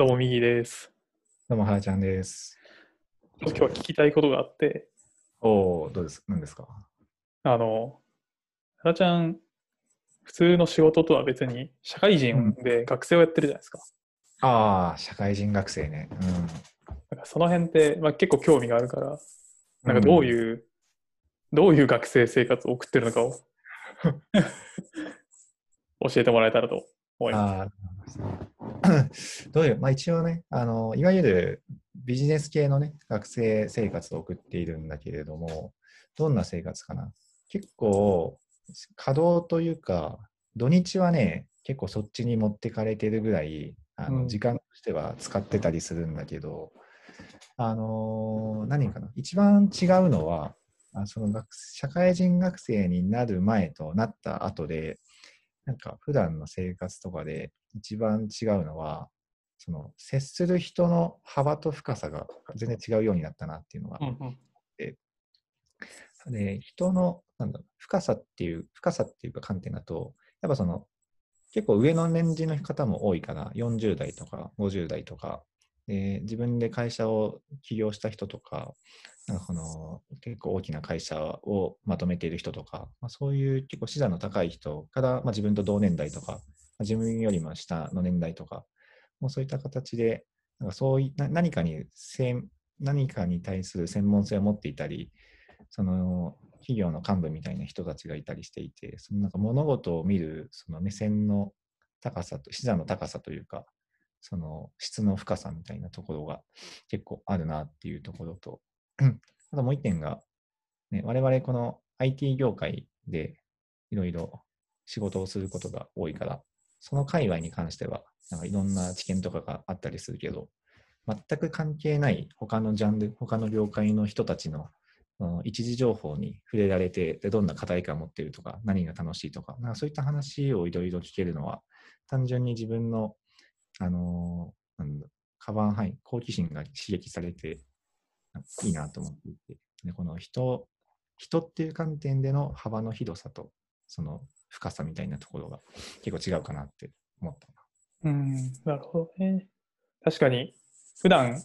どうも、右です。どうも、はやちゃんです。今日は聞きたいことがあって、おお、どうです何ですか？あの、原ちゃん、普通の仕事とは別に、社会人で学生をやってるじゃないですか。ああ、社会人学生ね。なんかその辺って、まあ、結構興味があるから、うん。なんかどうういう、どういう学生生活を送ってるのかを 教えてもらえたらと どういう、まあ一応ね、あの、いわゆるビジネス系のね、学生生活を送っているんだけれども、どんな生活かな？結構、稼働というか、土日はね、結構そっちに持ってかれてるぐらい、あうん。の時間としては使ってたりするんだけど、あのー何かな？一番違うのは、あその学社会人学生になる前となった後で、なんか普段の生活とかで一番違うのは、その接する人の幅と深さが全然違うようになったなっていうのがうんうん。で、人のなんだろう深さっていう、深さっていうか観点だと、やっぱその、結構上の年次の方も多いから、40代とか50代とか、で自分で会社を起業した人とか、この結構大きな会社をまとめている人とか、まあ、そういう結構資産の高い人から、まあ、自分と同年代とか、まあ自分よりも下の年代とか、もうそういった形で、なんかそういな何かに専何かに対する専門性を持っていたり、その企業の幹部みたいな人たちがいたりしていて、そのなんか物事を見るその目線の高さと、視座の高さというか、その質の深さみたいなところが結構あるなっていうところと、あともう一点が、ね、我々この IT 業界でいろいろ仕事をすることが多いから、その界隈に関しては、なんかいろんな知見とかがあったりするけど、全く関係ない他のジャンル、他の業界の人たちの一時情報に触れられて、でどんな課題感を持っているとか、何が楽しいとか、なんかそういった話をいろいろ聞けるのは、単純に自分の、あのーなんだカバン範囲、好奇心が刺激されて、いいなと思っていて、でこの人、人っていう観点での幅の広さと、その深さみたいなところが結構違うかなって思ったな。うん、なるほどね。確かに、普段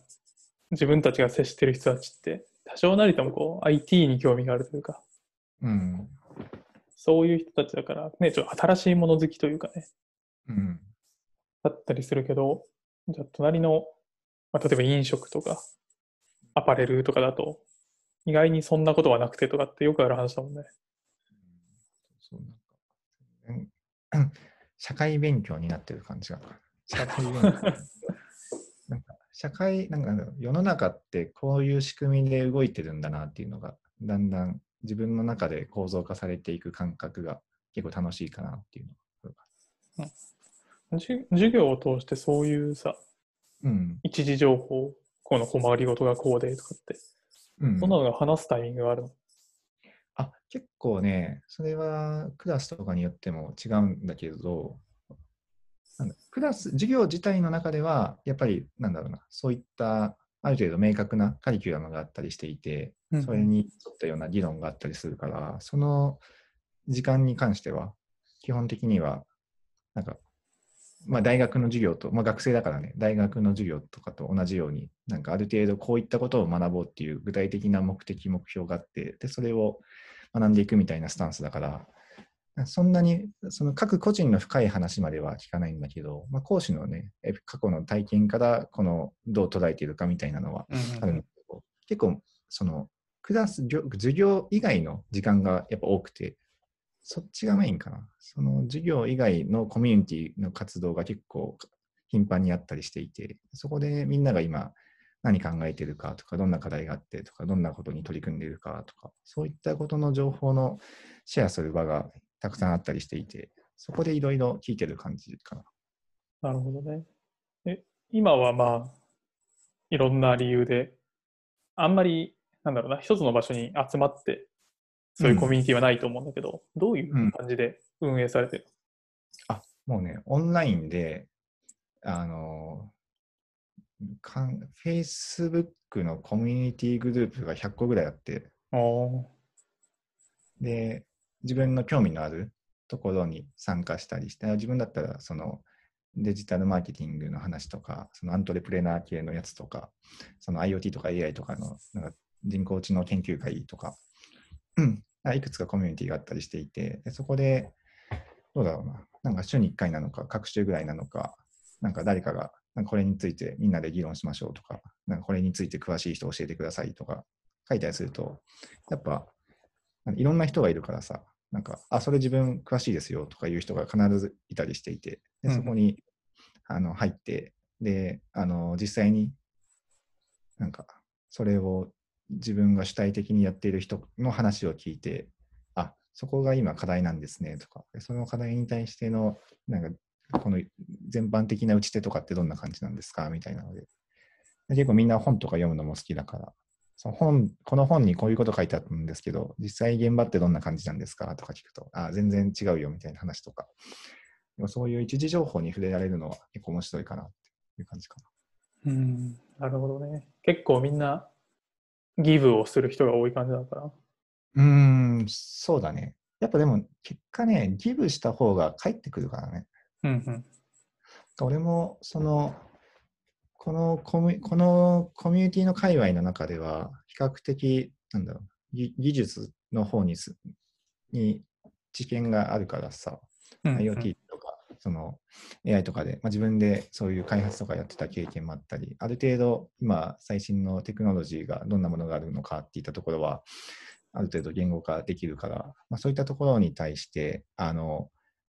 自分たちが接してる人たちって、多少なりともこう IT に興味があるというか、うん。そういう人たちだから、ね、ちょっと新しいもの好きというかね、うん。だったりするけど、じゃあ隣の、まあ、例えば飲食とか、アパレルとかだと、意外にそんなことはなくてとかってよくある話だもんね。そうなんかうん社会勉強になってる感じが。社会勉強。なんか社会、なんか世の中ってこういう仕組みで動いてるんだなっていうのが、だんだん自分の中で構造化されていく感覚が結構楽しいかなっていうのが。じゅ授業を通してそういうさ、うん。一時情報、この困りごとがこうでとかって、うん。そんなのが話すタイミングがあるの？あ、結構ね、それはクラスとかによっても違うんだけど、クラス、授業自体の中では、やっぱり、なんだろうな、そういったある程度明確なカリキュラムがあったりしていて、うんそれに沿ったような議論があったりするから、その時間に関しては、基本的には、なん。か、まあ、大学の授業と、まあ、学生だからね、大学の授業とかと同じように、なんかある程度こういったことを学ぼうっていう具体的な目的、目標があって、で、それを学んでいくみたいなスタンスだから、そんなにその各個人の深い話までは聞かないんだけど、まあ、講師のね、え過去の体験からこのどう捉えているかみたいなのはあるんだけど、結構そのクラス、授授業以外の時間がやっぱ多くて、そっちがメインかな。その授業以外のコミュニティの活動が結構頻繁にあったりしていて、そこでみんなが今何考えてるかとか、どんな課題があってとか、どんなことに取り組んでいるかとか、そういったことの情報のシェアする場がたくさんあったりしていて、そこでいろいろ聞いてる感じかな。なるほどね。え、今はまあ、いろんな理由で、あんまり、なんだろうな、一つの場所に集まって、そういうコミュニティはないと思うんだけど、どういう感じで運営されてるあ、もうね、オンラインで、あの、かん Facebook のコミュニティグループが100個ぐらいあって、ので、自分の興味のあるところに参加したりして、自分だったら、その、デジタルマーケティングの話とか、そのアントレプレナー系のやつとか、その IoT とか AI とかのなんか人工知能研究会とか、うん。いくつかコミュニティがあったりしていて、でそこで、どうだろうな、なんか週に1回なのか、各週ぐらいなのか、なんか誰かが、なんかこれについてみんなで議論しましょうとか、なんかこれについて詳しい人教えてくださいとか書いたりすると、やっぱ、いろんな人がいるからさ、なんか、あ、それ自分詳しいですよとかいう人が必ずいたりしていて、でそこに、あの入って、で、あの、実際になんか、それを自分が主体的にやっている人の話を聞いて、あ、そこが今課題なんですねとか、その課題に対しての、なんか、この全般的な打ち手とかってどんな感じなんですか？みたいなので、で結構みんな本とか読むのも好きだから、その本、この本にこういうこと書いてあったんですけど、実際現場ってどんな感じなんですか？とか聞くと、あ、全然違うよみたいな話とか、でもそういう一時情報に触れられるのは結構面白いかなっていう感じかな。うん、なるほどね。結構みんなギブをする人が多い感じだから。うーん、そうだね。やっぱでも結果ね、ギブした方が返ってくるからね。うんうん。俺もその、このコミこのコミュニティの界隈の中では、比較的、なんだろう、ぎ技術の方にすに知見があるからさ、うんうん IoT その AI とかで、まあ、自分でそういう開発とかやってた経験もあったり、ある程度今最新のテクノロジーがどんなものがあるのかっていったところは、ある程度言語化できるから、まあ、そういったところに対して、あの、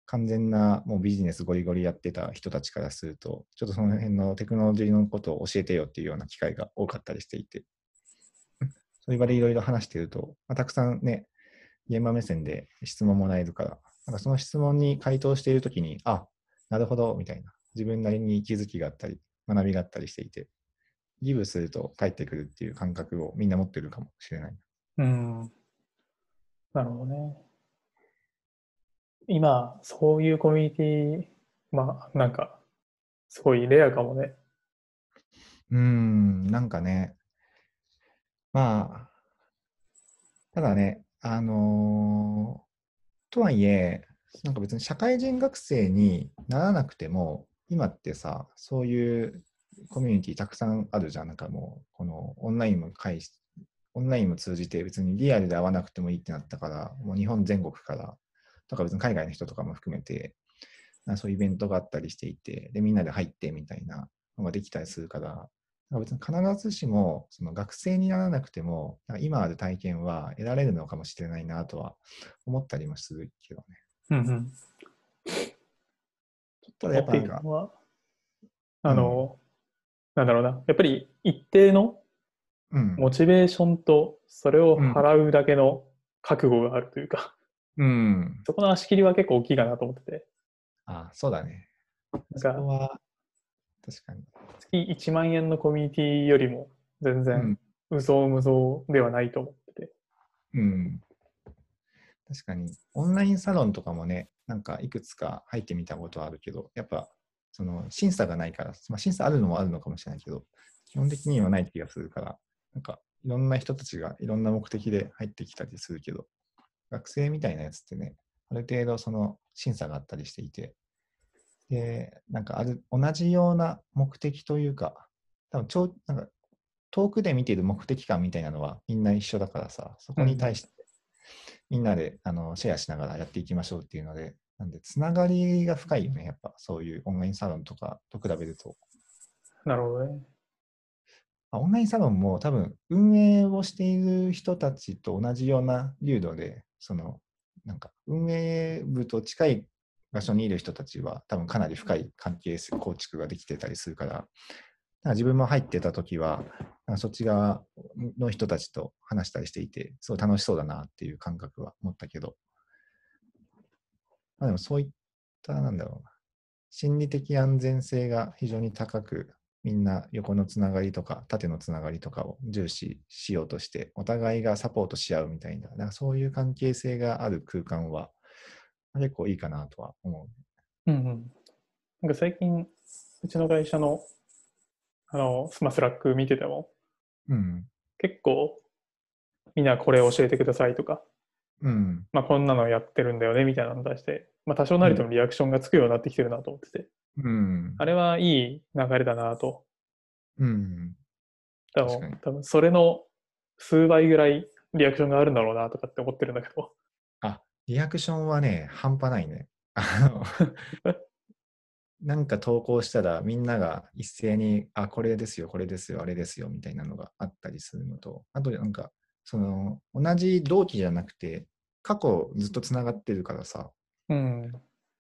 完全なもうビジネスゴリゴリやってた人たちからすると、ちょっとその辺のテクノロジーのことを教えてよっていうような機会が多かったりしていて、そういう場でいろいろ話してると、まあ、たくさんね、現場目線で質問もらえるから、なんかその質問に回答しているときに、あ、なるほど、みたいな、自分なりに気づきがあったり、学びがあったりしていて、ギブすると返ってくるっていう感覚をみんな持ってるかもしれない。うん。なるほどね。今、そういうコミュニティ、まあ、なんか、すごいレアかもね。うーん、なんかね、まあ、ただね、あのーとはいえ、なんか別に社会人学生にならなくても、今ってさ、そういうコミュニティたくさんあるじゃん。なんかもう、このオンラインも介し、オンラインも通じて別にリアルで会わなくてもいいってなったから、もう日本全国から、とか別に海外の人とかも含めて、そういうイベントがあったりしていて、で、みんなで入ってみたいなのができたりするから、別に必ずしもその学生にならなくても、今ある体験は得られるのかもしれないなとは思ったりもするけどね。うんうん。ただやっぱ持ってないんか、るのは、あの、なんだろうな。やっぱり一定のうん。モチベーションと、それを払うだけの覚悟があるというか、うん。そこの足切りは結構大きいかなと思ってて、あ、そうだね。なんそこかは、確かに。月1万円のコミュニティよりも全う然ん。無造無造ではないと思ってて。うん。確かに、オンラインサロンとかもね、なんかいくつか入ってみたことはあるけど、やっぱ、その審査がないから、まあ、審査あるのもあるのかもしれないけど、基本的にはない気がするから、なんかいろんな人たちがいろんな目的で入ってきたりするけど、学生みたいなやつってね、ある程度その審査があったりしていて、で、なんかある同じような目的というか、多分ちょうなんか遠くで見ている目的感みたいなのはみんな一緒だからさ、そこに対してみんなであのシェアしながらやっていきましょうっていうので、なんでつながりが深いよね、やっぱそういうオンラインサロンとかと比べると。なるほどね。まあオンラインサロンも多分運営をしている人たちと同じような流度で、そのなんか運営部と近い場所にいる人たちは多分かなり深い関係構築ができてたりするから、なんか自分も入ってた時は、そっち側の人たちと話したりしていて、すごい楽しそうだなっていう感覚は持ったけど、まあ、でもそういった、なんだろう、心理的安全性が非常に高く、みんな横のつながりとか縦のつながりとかを重視しようとして、お互いがサポートし合うみたいな、なんかそういう関係性がある空間は結構いいかなとは思うんうん。なんか最近、うちの会社の、あの、スマスラック見てても、う。うん。結構、みんなこれ教えてくださいとか、うん。まあこんなのやってるんだよねみたいなのに対して、まあ多少なりともリアクションがつくようになってきてるなと思ってて、うん。あれはいい流れだなと。うん。多分、多分それの数倍ぐらいリアクションがあるんだろうなとかって思ってるんだけど。あ、リアクションはね、半端ないね。あの なんか投稿したらみんなが一斉に、あ、これですよ、これですよ、あれですよ、みたいなのがあったりするのと、あとなんか、その、同じ同期じゃなくて、過去ずっとつながってるからさ、うん。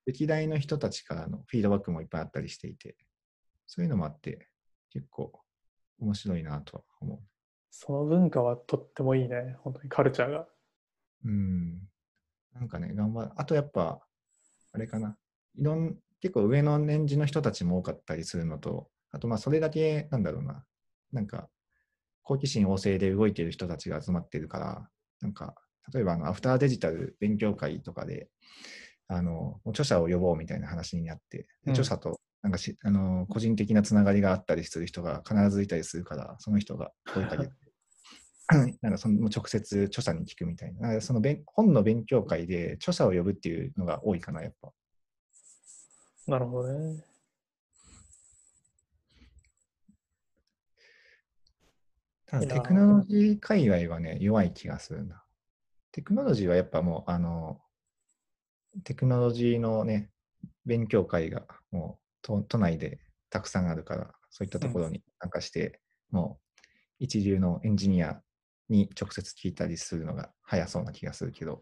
歴代の人たちからのフィードバックもいっぱいあったりしていて、そういうのもあって、結構面白いなとは思う。その文化はとってもいいね。本当にカルチャーが。うん。なんかね、頑張る。あとやっぱ、あれかな。いろん、結構上の年次の人たちも多かったりするのと、あとまあそれだけ、なんだろうな。なんか、好奇心旺盛で動いてる人たちが集まってるから、なんか、例えばあの、アフターデジタル勉強会とかで、あの、著者を呼ぼうみたいな話になって、でうん著者と、なんかし、あの、個人的なつながりがあったりする人が必ずいたりするから、その人が声かけて、なんかその直接著者に聞くみたいな。その勉本の勉強会で著者を呼ぶっていうのが多いかな、やっぱ。なるほどね。ただテクノロジー界隈はね、弱い気がするな。テクノロジーはやっぱもう、あの、テクノロジーのね、勉強会がもう都都内でたくさんあるから、そういったところに参加して、もう一流のエンジニアに直接聞いたりするのが早そうな気がするけど、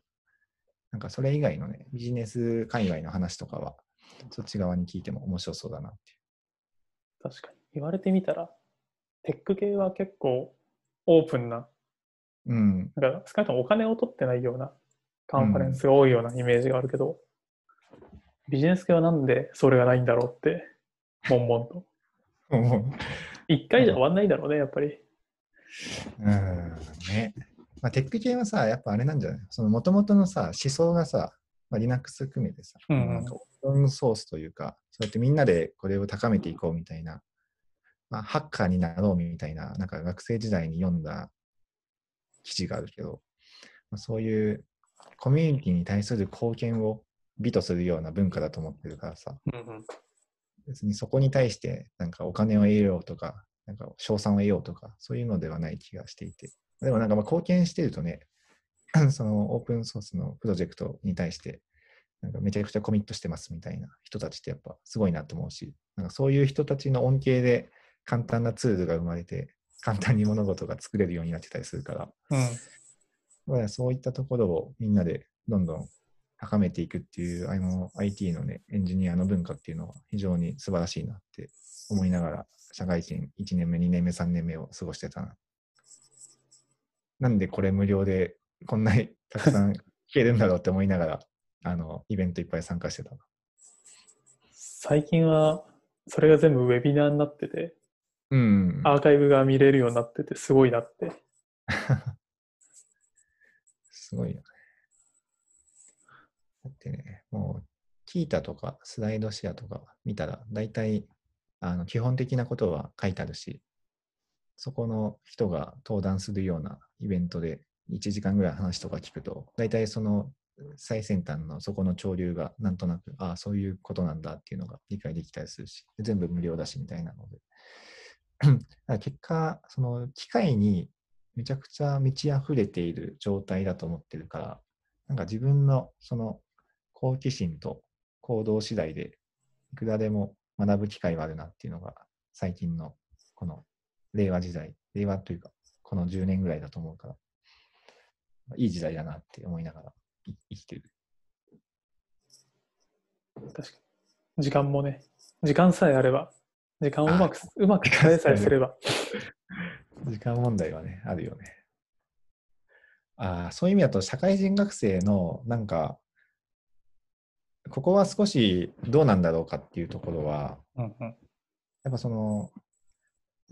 なんかそれ以外のね、ビジネス界隈の話とかは、そっち側に聞いても面白そうだなっていう。確かに。言われてみたら、テック系は結構オープンな、うん、なんか少なくともお金を取ってないようなカンファレンスが多いようなイメージがあるけど、ビジネス系はなんでそれがないんだろうって、悶々と。一回じゃ終わんないだろうね、やっぱり。うんね。まあ、テック系はさ、やっぱあれなんじゃない？その元々のさ、思想がさ、まあ、Linux 含めてさ、うんうん。なんかオープンソースというか、そうやってみんなでこれを高めていこうみたいな、まあ、ハッカーになろうみたいな、なんか学生時代に読んだ記事があるけど、まあ、そういうコミュニティに対する貢献を美とするような文化だと思ってるからさ、うんうん。別にそこに対してなんかお金を得ようとか、なんか賞賛を得ようとか、そういうのではない気がしていて。でもなんかまあ貢献してるとね、そのオープンソースのプロジェクトに対して、なんかめちゃくちゃコミットしてますみたいな人たちってやっぱすごいなと思うし、なんかそういう人たちの恩恵で簡単なツールが生まれて、簡単に物事が作れるようになってたりするから、うん。だからそういったところをみんなでどんどん高めていくっていう、あの IT のね、エンジニアの文化っていうのは非常に素晴らしいなって思いながら、社会人1年目、2年目、3年目を過ごしてたな。なんでこれ無料でこんなにたくさん聞けるんだろうって思いながら、あの、イベントいっぱい参加してたな。最近はそれが全部ウェビナーになってて、うん。アーカイブが見れるようになってて、すごいなって。すごいよね。だってね、もう、キータとかスライドシェアとか見たら、大体、あの、基本的なことは書いてあるし、そこの人が登壇するようなイベントで1時間ぐらい話とか聞くと、大体その最先端のそこの潮流がなんとなく、ああ、そういうことなんだっていうのが理解できたりするし、全部無料だしみたいなので。結果、その機械にめちゃくちゃ満ち溢れている状態だと思ってるから、なんか自分のその好奇心と行動次第でいくらでも学ぶ機会はあるなっていうのが最近のこの令和時代、令和というかこの10年ぐらいだと思うから、いい時代だなって思いながらい生きてる。確かに。時間もね、時間さえあれば、時間をうまく、うまく使えさえすれば。時間問題はね、あるよね。ああ、そういう意味だと、社会人学生の、なんか、ここは少しどうなんだろうかっていうところは、うんうん。やっぱその、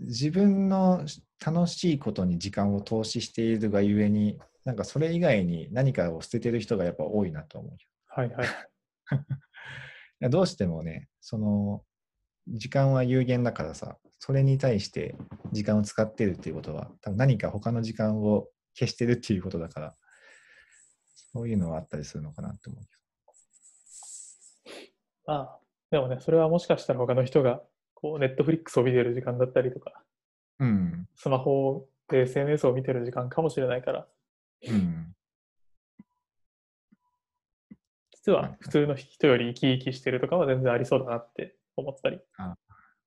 自分の楽しいことに時間を投資しているがゆえに、なんかそれ以外に何かを捨ててる人がやっぱ多いなと思う。はいはい。いやどうしてもね、その、時間は有限だからさ、それに対して時間を使ってるっていうことは、多分何か他の時間を消してるっていうことだから、そういうのはあったりするのかなって思うけまあ、でもね、それはもしかしたら他の人が、こう、ネットフリックスを見てる時間だったりとか、うん。スマホで SNS を見てる時間かもしれないから、うん。実は普通の人より生き生きしてるとかは全然ありそうだなって思ったり。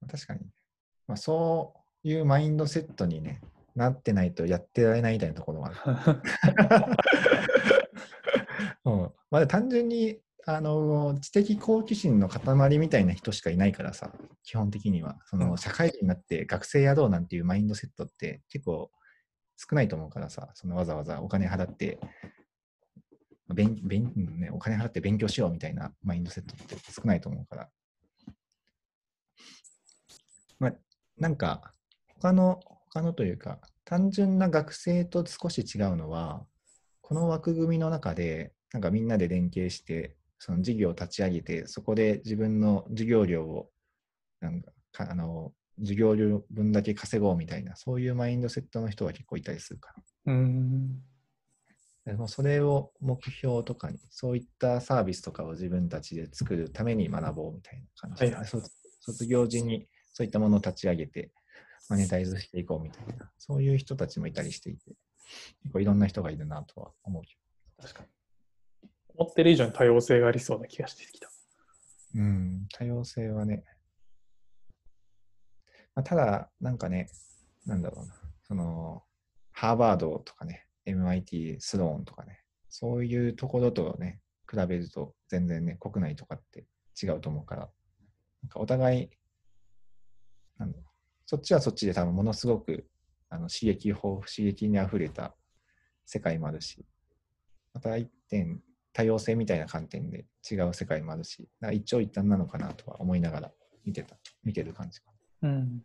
確かに。まあ、そういうマインドセットにね、なってないとやってられないみたいなところもある。うん、まあ、単純にあの知的好奇心の塊みたいな人しかいないからさ、基本的には。そうんの社会人になって学生やろうなんていうマインドセットって結構少ないと思うからさ、そのわざわざお金払って、勉勉ね、お金払って勉強しようみたいなマインドセットって少ないと思うから。まあ、なんか、他の、他のというか、単純な学生と少し違うのは、この枠組みの中で、なんかみんなで連携して、その事業を立ち上げて、そこで自分の授業料を、なんか、かあの、授業料分だけ稼ごうみたいな、そういうマインドセットの人が結構いたりするから。うん。でもそれを目標とかに、そういったサービスとかを自分たちで作るために学ぼうみたいな感じで、はいはい卒卒業時にそういったものを立ち上げて、マネタイズしていこうみたいな、そういう人たちもいたりしていて、結構いろんな人がいるなとは思うけ確かに。思ってる以上に多様性がありそうな気がしてきた。うん、多様性はね。まあ、ただ、なんかね、なんだろうな、その、ハーバードとかね、MIT、スローンとかね、そういうところとね、比べると全然ね、国内とかって違うと思うから、なんかお互い、なんだろうそっちはそっちで多分ものすごくあの刺激豊富、刺激にあふれた世界もあるし、また一点多様性みたいな観点で違う世界もあるし、一長一短なのかなとは思いながら見てた、見てる感じかな。うん。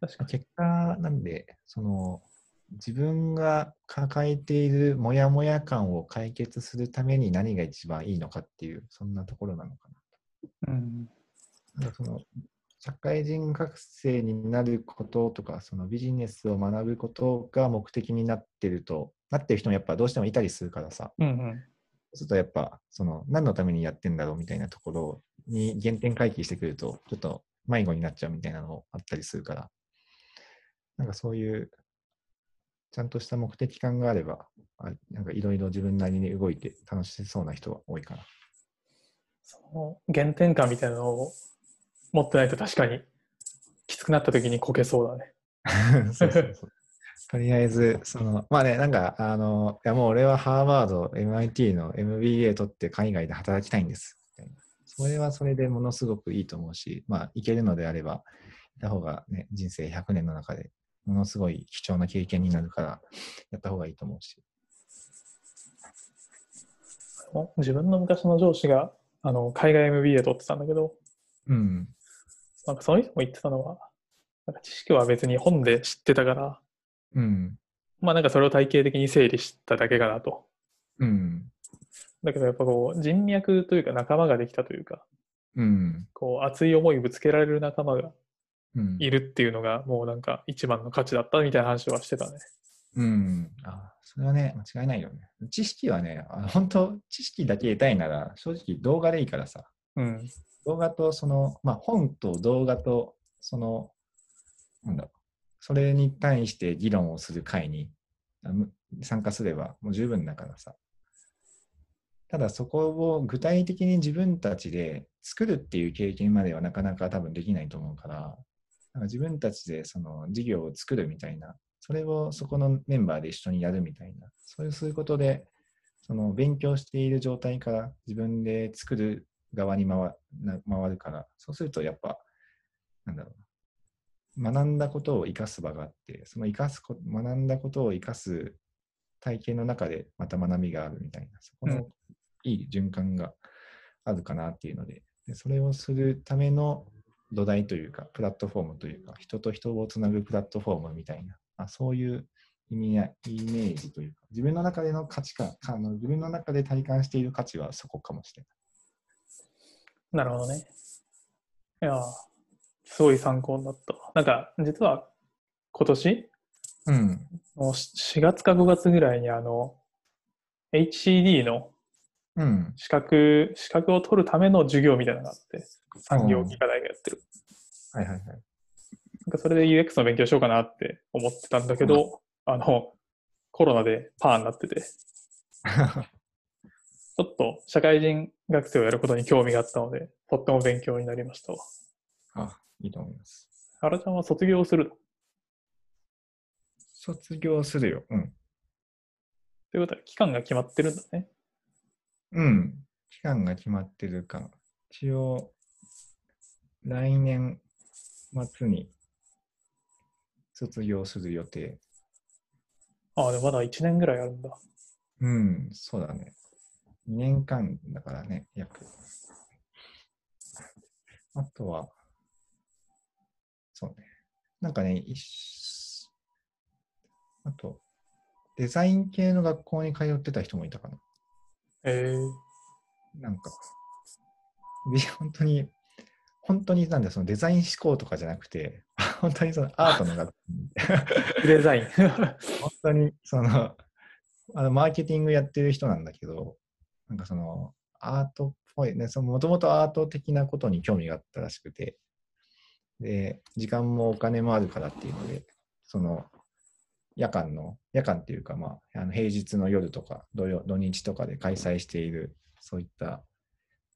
確かに。結果なんで、その自分が抱えているモヤモヤ感を解決するために何が一番いいのかっていう、そんなところなのかうん。な。なんかその社会人学生になることとか、そのビジネスを学ぶことが目的になってると、なってる人もやっぱどうしてもいたりするからさ、うんうん。そうするとやっぱ、その何のためにやってんだろうみたいなところに原点回帰してくると、ちょっと迷子になっちゃうみたいなのあったりするから、なんかそういう、ちゃんとした目的感があれば、あなんかいろいろ自分なりに動いて楽しそうな人は多いかその原点感みたいなのを持ってないと確かにきつくなった時にこけそうだね。な。そうそうそうとりあえず、その、まあね、なんか、あの、いやもう俺はハーバード、MIT の MBA 取って海外で働きたいんです。それはそれでものすごくいいと思うし、まあ、いけるのであれば、いた方がね、人生100年の中でものすごい貴重な経験になるから、やった方がいいと思うし。自分の昔の上司があの海外 MBA 取ってたんだけど、うん。なんかその人も言ってたのは、なんか知識は別に本で知ってたから、うん。まあなんかそれを体系的に整理しただけかなと。うん。だけどやっぱこう人脈というか仲間ができたというか、うん。こう熱い思いぶつけられる仲間がうん。いるっていうのがもうなんか一番の価値だったみたいな話はしてたね。うん。あ、それはね、間違いないよね。知識はね、あの本当、知識だけ得たいなら、正直動画でいいからさ。うん。動画とその、まあ、本と動画と、その、なんだろう、それに対して議論をする会に参加すればもう十分だからさ。ただそこを具体的に自分たちで作るっていう経験まではなかなか多分できないと思うから、自分たちでその事業を作るみたいな、それをそこのメンバーで一緒にやるみたいな、そういうことで、その勉強している状態から自分で作る側に回な回るから、そうするとやっぱ、なんだろう、学んだことを生かす場があって、その生かすこ学んだことを生かす体験の中でまた学びがあるみたいな、そこうんのいい循環があるかなっていうので、でそれをするための土台というか、プラットフォームというか、人と人をつなぐプラットフォームみたいな、あそういう意味やイメージというか、自分の中での価値観、あの自分の中で体感している価値はそこかもしれない。なるほどね。いやー、すごい参考になったわ。なんか、実は今年？うん。の4月か5月ぐらいにあの、HCD のうん。資格、資格を取るための授業みたいなのがあって、産業技科大がやってる。はいはいはい。なんかそれで UX の勉強しようかなって思ってたんだけど、あの、コロナでパーになってて、ちょっと社会人学生をやることに興味があったので、とっても勉強になりましたわ。あ、いいと思います。原ちゃんは卒業するの？卒業するよ。うん。ということは期間が決まってるんだね。うん。期間が決まってるかな。一応、来年末に卒業する予定。ああ、でもまだ1年ぐらいあるんだ。うん、そうだね。2年間だからね、約。あとは、そうね。なんかね、一あと、デザイン系の学校に通ってた人もいたかな。えー、なんか、で本当に、本当になんだ、そのデザイン思考とかじゃなくて、本当にそのアートの学校に デザイン。本当にそのあのマーケティングやってる人なんだけど、なんかそのアートっぽいね、もともとアート的なことに興味があったらしくて、で、時間もお金もあるからっていうので、その夜間の、夜間っていうか、まあ、あの平日の夜とか土曜、土日とかで開催している、そういった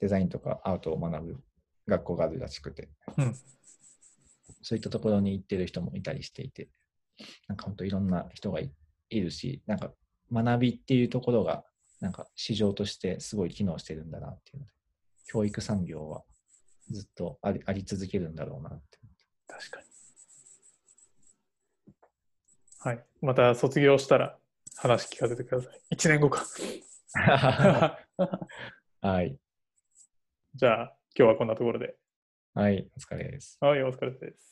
デザインとかアートを学ぶ学校があるらしくて、うん。そういったところに行ってる人もいたりしていて、なんか本当いろんな人がいいるし、なんか学びっていうところが、なんか市場としてすごい機能してるんだなっていうので、教育産業はずっとありあり続けるんだろうなって。確かに。はい。また卒業したら話聞かせてください。1年後か。はい。じゃあ、今日はこんなところで。はい、お疲れです。はい、お疲れ様です。